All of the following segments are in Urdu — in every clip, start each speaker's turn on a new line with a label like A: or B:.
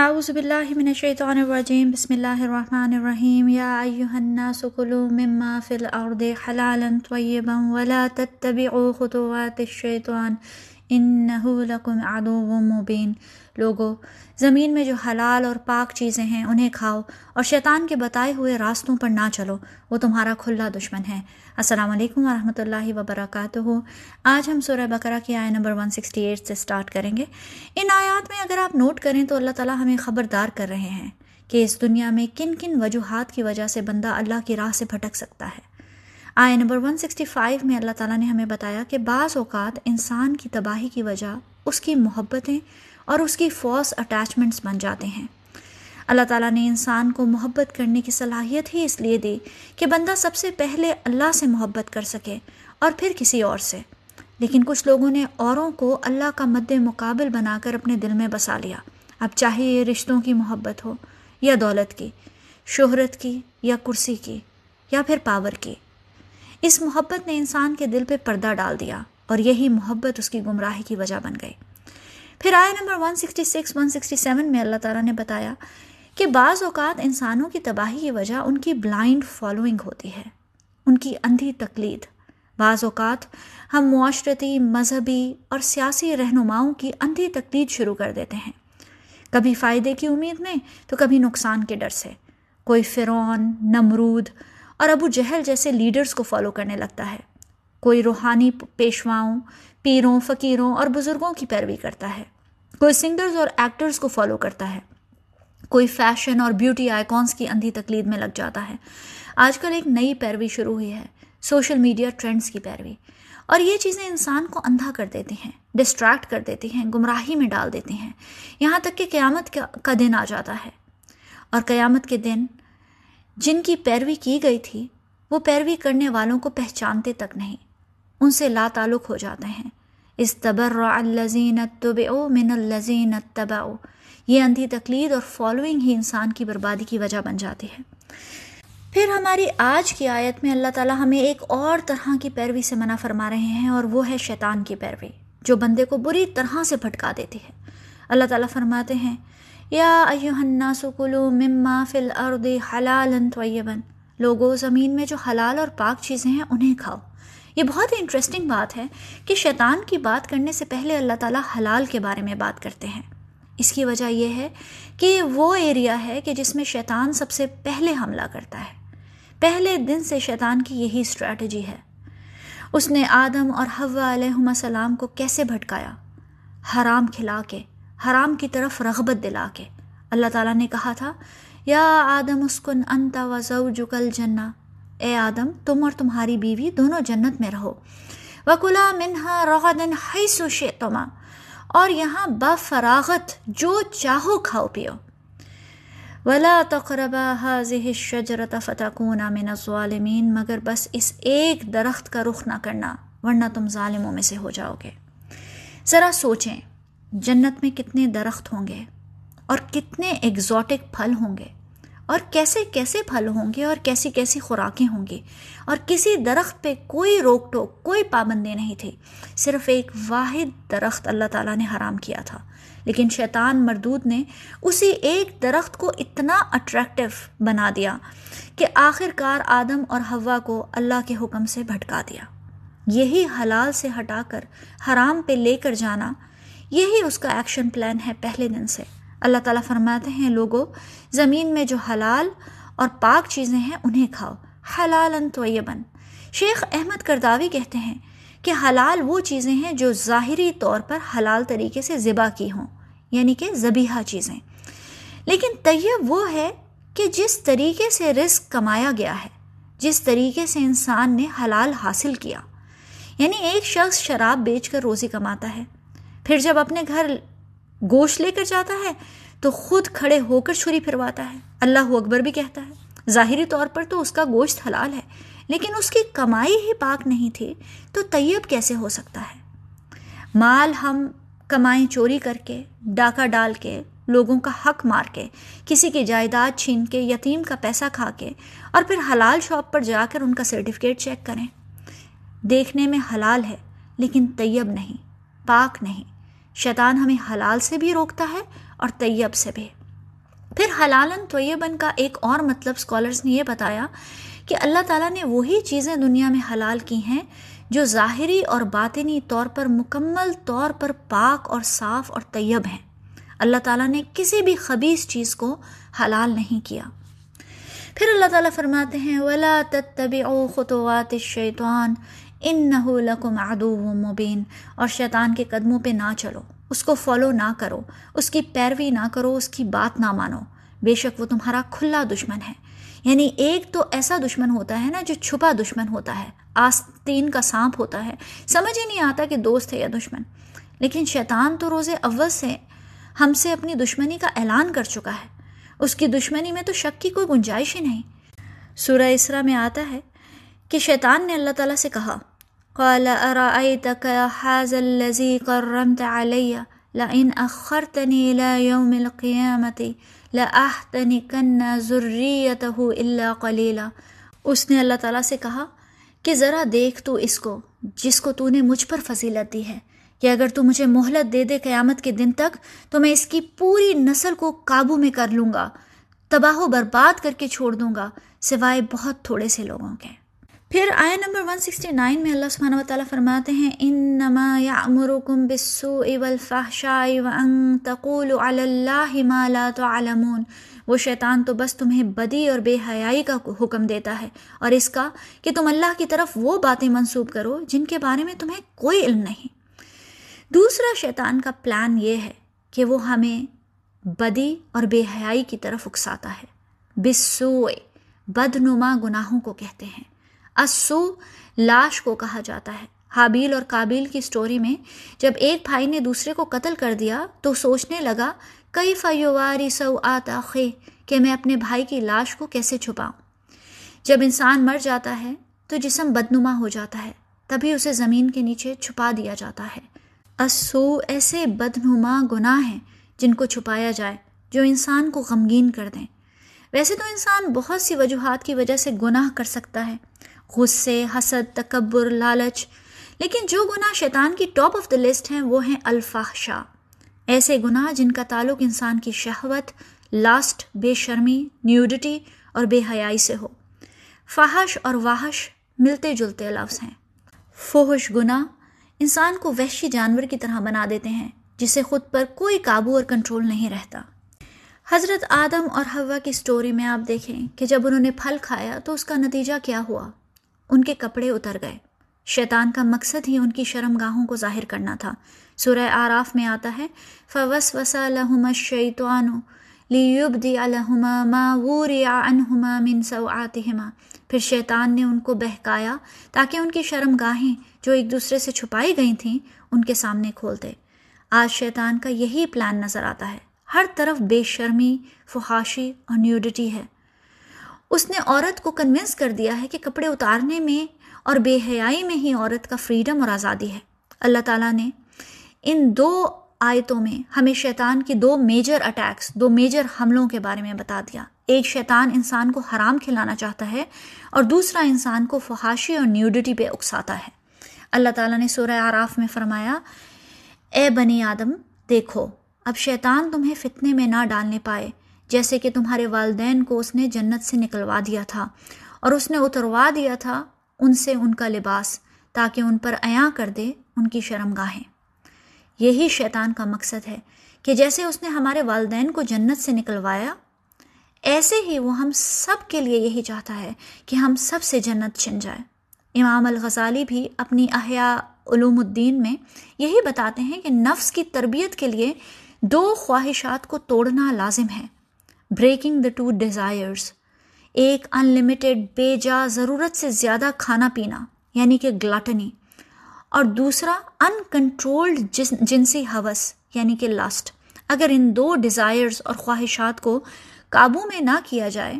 A: اعوذ باللہ من الشیطان الرجیم، بسم اللہ الرحمن الرحیم، یا ایوہ الناس کلوا مما فی الارض حلالا طیبا ولا تتبعوا خطوات الشیطان لکم عدو مبین۔ لوگو، زمین میں جو حلال اور پاک چیزیں ہیں، انہیں کھاؤ اور شیطان کے بتائے ہوئے راستوں پر نہ چلو۔ وہ تمہارا کھلا دشمن ہے۔ السلام علیکم ورحمۃ اللہ وبرکاتہ۔ آج ہم سورہ بقرہ کی آئے نمبر 168 سے سٹارٹ کریں گے۔ ان آیات میں اگر آپ نوٹ کریں تو اللہ تعالیٰ ہمیں خبردار کر رہے ہیں کہ اس دنیا میں کن کن وجوہات کی وجہ سے بندہ اللہ کی راہ سے بھٹک سکتا ہے۔ آئے نمبر 165 میں اللہ تعالیٰ نے ہمیں بتایا کہ بعض اوقات انسان کی تباہی کی وجہ اس کی محبتیں اور اس کی فوس اٹیچمنٹس بن جاتے ہیں۔ اللہ تعالیٰ نے انسان کو محبت کرنے کی صلاحیت ہی اس لیے دی کہ بندہ سب سے پہلے اللہ سے محبت کر سکے اور پھر کسی اور سے۔ لیکن کچھ لوگوں نے اوروں کو اللہ کا مد مقابل بنا کر اپنے دل میں بسا لیا۔ اب چاہے یہ رشتوں کی محبت ہو یا دولت کی، شہرت کی یا کرسی کی یا پھر پاور کی۔ اس محبت نے انسان کے دل پہ پردہ ڈال دیا اور یہی محبت اس کی گمراہی کی وجہ بن گئی۔ پھر آئے نمبر 166 167 میں اللہ تعالیٰ نے بتایا کہ بعض اوقات انسانوں کی تباہی کی وجہ ان کی بلائنڈ فالوئنگ ہوتی ہے، ان کی اندھی تقلید۔ بعض اوقات ہم معاشرتی، مذہبی اور سیاسی رہنماؤں کی اندھی تقلید شروع کر دیتے ہیں۔ کبھی فائدے کی امید میں تو کبھی نقصان کے ڈر سے۔ کوئی فرعون، نمرود اور ابو جہل جیسے لیڈرز کو فالو کرنے لگتا ہے۔ کوئی روحانی پیشواؤں، پیروں، فقیروں اور بزرگوں کی پیروی کرتا ہے۔ کوئی سنگرز اور ایکٹرز کو فالو کرتا ہے۔ کوئی فیشن اور بیوٹی آئیکونس کی اندھی تقلید میں لگ جاتا ہے۔ آج کل ایک نئی پیروی شروع ہوئی ہے سوشل میڈیا ٹرینڈز کی پیروی۔ اور یہ چیزیں انسان کو اندھا کر دیتی ہیں ڈسٹریکٹ کر دیتی ہیں، گمراہی میں ڈال دیتی ہیں۔ یہاں تک کہ قیامت کا دن آ جاتا ہے۔ اور قیامت کے دن جن کی پیروی کی گئی تھی، وہ پیروی کرنے والوں کو پہچانتے تک نہیں۔ ان سے لا تعلق ہو جاتے ہیں۔ اس تبر الزین طب او من الزین تبا یہ اندھی تقلید اور فالوئنگ ہی انسان کی بربادی کی وجہ بن جاتی ہے۔ پھر ہماری آج کی آیت میں اللہ تعالیٰ ہمیں ایک اور طرح کی پیروی سے منع فرما رہے ہیں اور وہ ہے شیطان کی پیروی، جو بندے کو بری طرح سے بھٹکا دیتی ہے۔ اللہ تعالیٰ فرماتے ہیں یا الناس کلو مما فل ارد حلال طیبا لوگو زمین میں جو حلال اور پاک چیزیں ہیں انہیں کھاؤ۔ یہ بہت ہی انٹرسٹنگ بات ہے کہ شیطان کی بات کرنے سے پہلے اللہ تعالیٰ حلال کے بارے میں بات کرتے ہیں۔ اس کی وجہ یہ ہے کہ وہ ایریا ہے کہ جس میں شیطان سب سے پہلے حملہ کرتا ہے۔ پہلے دن سے شیطان کی یہی اسٹریٹجی ہے۔ اس نے آدم اور حوا علیہ السلام کو کیسے بھٹکایا؟ حرام کھلا کے۔ حرام کی طرف رغبت دلا کے۔ اللہ تعالیٰ نے کہا تھا، یا آدم اسکن انتا و زوجکل جنہ اے آدم، تم اور تمہاری بیوی دونوں جنت میں رہو۔ وکلا منہا رغدن حیث شئتما۔ اور یہاں با فراغت جو چاہو کھاؤ پیو۔ ولا تقربا هذه الشجرة فتكونا من الظالمین۔ مگر بس اس ایک درخت کا رخ نہ کرنا، ورنہ تم ظالموں میں سے ہو جاؤ گے۔ ذرا سوچیں۔ جنت میں کتنے درخت ہوں گے اور کتنے ایگزوٹک پھل ہوں گے اور کیسے کیسے پھل ہوں گے اور کیسی کیسی خوراکیں ہوں گی اور کسی درخت پہ کوئی روک ٹوک کوئی پابندی نہیں تھی صرف ایک واحد درخت اللہ تعالیٰ نے حرام کیا تھا لیکن شیطان مردود نے اسی ایک درخت کو اتنا اٹریکٹیو بنا دیا کہ آخر کار آدم اور ہوا کو اللہ کے حکم سے بھٹکا دیا یہی حلال سے ہٹا کر حرام پہ لے کر جانا یہی اس کا ایکشن پلان ہے پہلے دن سے۔ اللہ تعالیٰ فرماتے ہیں لوگوں زمین میں جو حلال اور پاک چیزیں ہیں، انہیں کھاؤ۔ حلال طیبن۔ شیخ احمد کرداوی کہتے ہیں کہ حلال وہ چیزیں ہیں جو ظاہری طور پر حلال طریقے سے ذبح کی ہوں یعنی کہ ذبیحہ چیزیں۔ لیکن طیب وہ ہے کہ جس طریقے سے رزق کمایا گیا ہے، جس طریقے سے انسان نے حلال حاصل کیا۔ یعنی ایک شخص شراب بیچ کر روزی کماتا ہے۔ پھر جب اپنے گھر گوشت لے کر جاتا ہے تو خود کھڑے ہو کر چھری پھرواتا ہے۔ اللہ اکبر بھی کہتا ہے، ظاہری طور پر تو اس کا گوشت حلال ہے، لیکن اس کی کمائی ہی پاک نہیں تھی، تو طیب کیسے ہو سکتا ہے؟ مال ہم کمائیں چوری کر کے، ڈاکہ ڈال کے، لوگوں کا حق مار کے، کسی کی جائیداد چھین کے، یتیم کا پیسہ کھا کے، اور پھر حلال شاپ پر جا کر ان کا سرٹیفکیٹ چیک کریں۔ دیکھنے میں حلال ہے، لیکن طیب نہیں۔ پاک نہیں۔ شیطان ہمیں حلال سے بھی روکتا ہے اور طیب سے بھی۔ پھر حلالن طیبن کا ایک اور مطلب اسکالرس نے یہ بتایا کہ اللہ تعالیٰ نے وہی چیزیں دنیا میں حلال کی ہیں جو ظاہری اور باطنی طور پر مکمل طور پر پاک اور صاف اور طیب ہیں۔ اللہ تعالیٰ نے کسی بھی خبیص چیز کو حلال نہیں کیا۔ پھر اللہ تعالیٰ فرماتے ہیں، ولا تتبعوا خطوات الشیطان انه لکم عدو مبین، اور شیطان کے قدموں پہ نہ چلو، اس کو فالو نہ کرو، اس کی پیروی نہ کرو، اس کی بات نہ مانو۔ بے شک وہ تمہارا کھلا دشمن ہے۔ یعنی ایک تو ایسا دشمن ہوتا ہے نا جو چھپا دشمن ہوتا ہے آستین کا سانپ ہوتا ہے۔ سمجھ ہی نہیں آتا کہ دوست ہے یا دشمن۔ لیکن شیطان تو روز اول سے ہم سے اپنی دشمنی کا اعلان کر چکا ہے۔ اس کی دشمنی میں تو شک کی کوئی گنجائش ہی نہیں۔ سورہ اسرا میں آتا ہے کہ شیطان نے اللہ تعالیٰ سے کہا قال، أرأيتك هذا الذي قرمت علي؟ لئن أخرتني إلى يوم القيامة لأحتنكن ذريته إلا قليلا. اس نے اللہ تعالیٰ سے کہا، کہ ذرا دیکھ تو اس کو، جس کو تو نے مجھ پر فضیلت دی ہے۔ کہ اگر تو مجھے مہلت دے دے قیامت کے دن تک، تو میں اس کی پوری نسل کو قابو میں کر لوں گا، تباہ و برباد کر کے چھوڑ دوں گا، سوائے بہت تھوڑے سے لوگوں کے۔ پھر آیا نمبر 169 میں اللہ سبحانہ و تعالیٰ فرماتے ہیں، انما یعمرکم بالسوء والفحشاء وان تقولوا علی اللہ ما لا تعلمون۔ وہ شیطان تو بس تمہیں بدی اور بے حیائی کا حکم دیتا ہے اور اس کا کہ تم اللہ کی طرف وہ باتیں منسوب کرو جن کے بارے میں تمہیں کوئی علم نہیں۔ دوسرا شیطان کا پلان یہ ہے کہ وہ ہمیں بدی اور بے حیائی کی طرف اکساتا ہے۔ بسوئے بدنما گناہوں کو کہتے ہیں۔ اسو لاش کو کہا جاتا ہے۔ حابیل اور کابیل کی سٹوری میں جب ایک بھائی نے دوسرے کو قتل کر دیا تو سوچنے لگا کئی فیواری سو آتا خے کہ میں اپنے بھائی کی لاش کو کیسے چھپاؤں؟ جب انسان مر جاتا ہے تو جسم بدنما ہو جاتا ہے، تبھی اسے زمین کے نیچے چھپا دیا جاتا ہے۔ اسو ایسے بدنما گناہ ہیں جن کو چھپایا جائے جو انسان کو غمگین کر دیں۔ ویسے تو انسان بہت سی وجوہات کی وجہ سے گناہ کر سکتا ہے۔ غصے، حسد، تکبر، لالچ۔ لیکن جو گناہ شیطان کی ٹاپ آف دا لسٹ ہیں، وہ ہیں الفاحشہ۔ ایسے گناہ جن کا تعلق انسان کی شہوت لاسٹ بے شرمی نیوڈٹی اور بے حیائی سے ہو۔ فحش اور واحش ملتے جلتے لفظ ہیں۔ فوہش گناہ انسان کو وحشی جانور کی طرح بنا دیتے ہیں، جسے خود پر کوئی قابو اور کنٹرول نہیں رہتا۔ حضرت آدم اور ہوا کی سٹوری میں آپ دیکھیں کہ جب انہوں نے پھل کھایا تو اس کا نتیجہ کیا ہوا؟ ان کے کپڑے اتر گئے۔ شیطان کا مقصد ہی ان کی شرم گاہوں کو ظاہر کرنا تھا۔ سورہ آراف میں آتا ہے فوس وسا الحمہ شیطوانو لیوب دی الحما ما ووریا انہما من سوآتہما پھر شیطان نے ان کو بہکایا تاکہ ان کی شرم گاہیں جو ایک دوسرے سے چھپائی گئی تھیں، ان کے سامنے کھولتے آج شیطان کا یہی پلان نظر آتا ہے۔ ہر طرف بے شرمی، فحاشی اور نیوڈٹی ہے۔ اس نے عورت کو کنونس کر دیا ہے کہ کپڑے اتارنے میں اور بے حیائی میں ہی عورت کا فریڈم اور آزادی ہے۔ اللہ تعالیٰ نے ان دو آیتوں میں ہمیں شیطان کی دو میجر اٹیکس دو میجر حملوں کے بارے میں بتا دیا۔ ایک، شیطان انسان کو حرام کھلانا چاہتا ہے اور دوسرا، انسان کو فحاشی اور نیوڈٹی پہ اکساتا ہے۔ اللہ تعالیٰ نے سورہ آراف میں فرمایا، اے بنی آدم، دیکھو، اب شیطان تمہیں فتنے میں نہ ڈالنے پائے۔ جیسے کہ تمہارے والدین کو اس نے جنت سے نکلوا دیا تھا اور اس نے اتروا دیا تھا ان سے ان کا لباس تاکہ ان پر عیاں کر دے ان کی شرم گاہیں یہی شیطان کا مقصد ہے کہ جیسے اس نے ہمارے والدین کو جنت سے نکلوایا، ایسے ہی وہ ہم سب کے لیے یہی چاہتا ہے کہ ہم سب سے جنت چھن جائے۔ امام الغزالی بھی اپنی احیاء علوم الدین میں یہی بتاتے ہیں کہ نفس کی تربیت کے لیے دو خواہشات کو توڑنا لازم ہے۔ بریکنگ دا ٹو ڈیزائرس ایک ان لمیٹیڈ بے جا ضرورت سے زیادہ کھانا پینا یعنی کہ گلاٹنی اور دوسرا ان کنٹرولڈ جنسی حوث یعنی کہ لاسٹ اگر ان دو ڈیزائرز اور خواہشات کو قابو میں نہ کیا جائے،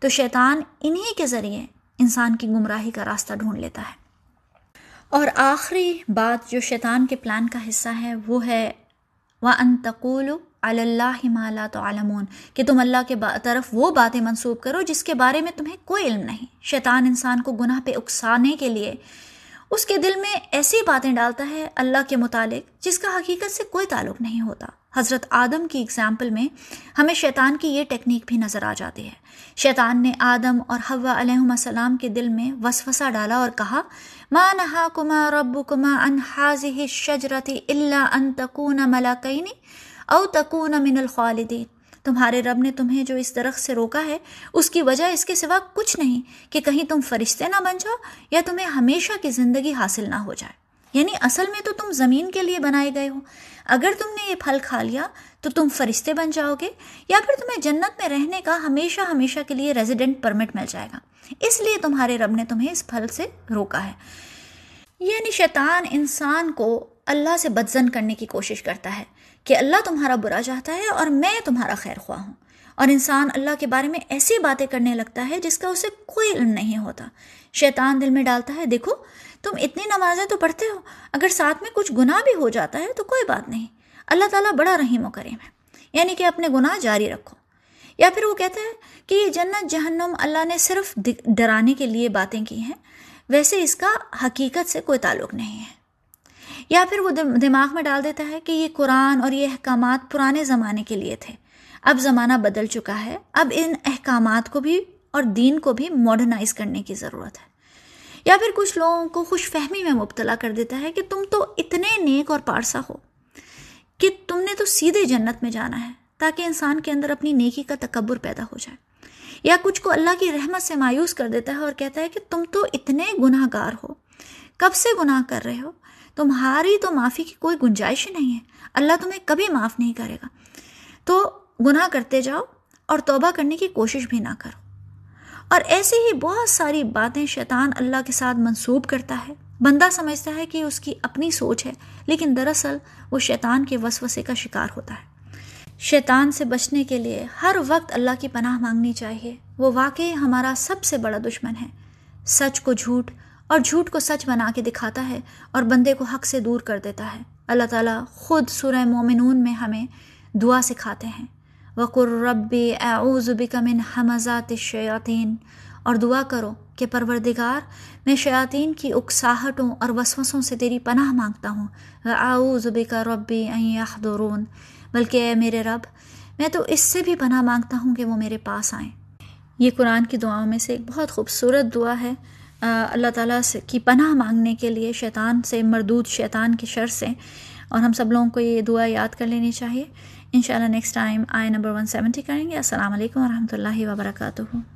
A: تو شیطان انہی کے ذریعے انسان کی گمراہی کا راستہ ڈھونڈ لیتا ہے۔ اور آخری بات جو شیطان کے پلان کا حصہ ہے، وہ ہے وہ انتقول اللہ مالا تو عالمون کہ تم اللہ کے طرف وہ باتیں منسوب کرو جس کے بارے میں تمہیں کوئی علم نہیں۔ شیطان انسان کو گناہ پہ اکسانے کے لیے اس کے دل میں ایسی باتیں ڈالتا ہے اللہ کے متعلق جس کا حقیقت سے کوئی تعلق نہیں ہوتا۔ حضرت آدم کی اگزامپل میں ہمیں شیطان کی یہ ٹیکنیک بھی نظر آ جاتی ہے شیطان نے آدم اور حوا علیہ السلام کے دل میں وسوسہ ڈالا اور کہا، ما نہا کما رب کما ان حاضی اللہ ان تکون ملاقینی او تکون من الخالدین۔ تمہارے رب نے تمہیں جو اس درخت سے روکا ہے، اس کی وجہ اس کے سوا کچھ نہیں کہ کہیں تم فرشتے نہ بن جاؤ یا تمہیں ہمیشہ کی زندگی حاصل نہ ہو جائے۔ یعنی اصل میں تو تم زمین کے لیے بنائے گئے ہو۔ اگر تم نے یہ پھل کھا لیا تو تم فرشتے بن جاؤ گے یا پھر تمہیں جنت میں رہنے کا ہمیشہ ہمیشہ کے لیے ریزیڈنٹ پرمٹ مل جائے گا۔ اس لیے تمہارے رب نے تمہیں اس پھل سے روکا ہے۔ یعنی شیطان انسان کو اللہ سے بدزن کرنے کی کوشش کرتا ہے۔ کہ اللہ تمہارا برا چاہتا ہے اور میں تمہارا خیر خواہ ہوں۔ اور انسان اللہ کے بارے میں ایسی باتیں کرنے لگتا ہے جس کا اسے کوئی علم نہیں ہوتا۔ شیطان دل میں ڈالتا ہے، دیکھو، تم اتنی نمازیں تو پڑھتے ہو، اگر ساتھ میں کچھ گناہ بھی ہو جاتا ہے تو کوئی بات نہیں۔ اللہ تعالیٰ بڑا رحیم و کریم ہے یعنی کہ اپنے گناہ جاری رکھو۔ یا پھر وہ کہتا ہے کہ یہ جنت، جہنم، اللہ نے صرف ڈرانے کے لیے باتیں کی ہیں، ویسے اس کا حقیقت سے کوئی تعلق نہیں ہے۔ یا پھر وہ دماغ میں ڈال دیتا ہے کہ یہ قرآن اور یہ احکامات پرانے زمانے کے لیے تھے۔ اب زمانہ بدل چکا ہے۔ اب ان احکامات کو بھی اور دین کو بھی ماڈرنائز کرنے کی ضرورت ہے۔ یا پھر کچھ لوگوں کو خوش فہمی میں مبتلا کر دیتا ہے کہ تم تو اتنے نیک اور پارسا ہو کہ تم نے تو سیدھے جنت میں جانا ہے تاکہ انسان کے اندر اپنی نیکی کا تکبر پیدا ہو جائے۔ یا کچھ کو اللہ کی رحمت سے مایوس کر دیتا ہے اور کہتا ہے کہ تم تو اتنے گناہ گار ہو۔ کب سے گناہ کر رہے ہو؟ تمہاری تو معافی کی کوئی گنجائش ہی نہیں ہے۔ اللہ تمہیں کبھی معاف نہیں کرے گا۔ تو گناہ کرتے جاؤ اور توبہ کرنے کی کوشش بھی نہ کرو۔ اور ایسی ہی بہت ساری باتیں شیطان اللہ کے ساتھ منسوب کرتا ہے۔ بندہ سمجھتا ہے کہ اس کی اپنی سوچ ہے، لیکن دراصل وہ شیطان کے وسوسے کا شکار ہوتا ہے۔ شیطان سے بچنے کے لیے ہر وقت اللہ کی پناہ مانگنی چاہیے۔ وہ واقعی ہمارا سب سے بڑا دشمن ہے۔ سچ کو جھوٹ اور جھوٹ کو سچ بنا کے دکھاتا ہے اور بندے کو حق سے دور کر دیتا ہے۔ اللہ تعالیٰ خود سورہ مومنون میں ہمیں دعا سکھاتے ہیں۔ وقر رب اعوذ بک من حمزات الشیاطین اور دعا کرو کہ پروردگار، میں شیاطین کی اکساہٹوں اور وسوسوں سے تیری پناہ مانگتا ہوں۔ اعوذ بک ربی ان یحضرون بلکہ اے میرے رب، میں تو اس سے بھی پناہ مانگتا ہوں کہ وہ میرے پاس آئیں۔ یہ قرآن کی دعاؤں میں سے ایک بہت خوبصورت دعا ہے۔ اللہ تعالیٰ سے کی پناہ مانگنے کے لیے شیطان سے، مردود شیطان کی شر سے۔ اور ہم سب لوگوں کو یہ دعا یاد کر لینی چاہیے۔ انشاءاللہ next time I number one seventy کریں گے۔ السلام علیکم ورحمۃ اللہ وبرکاتہ۔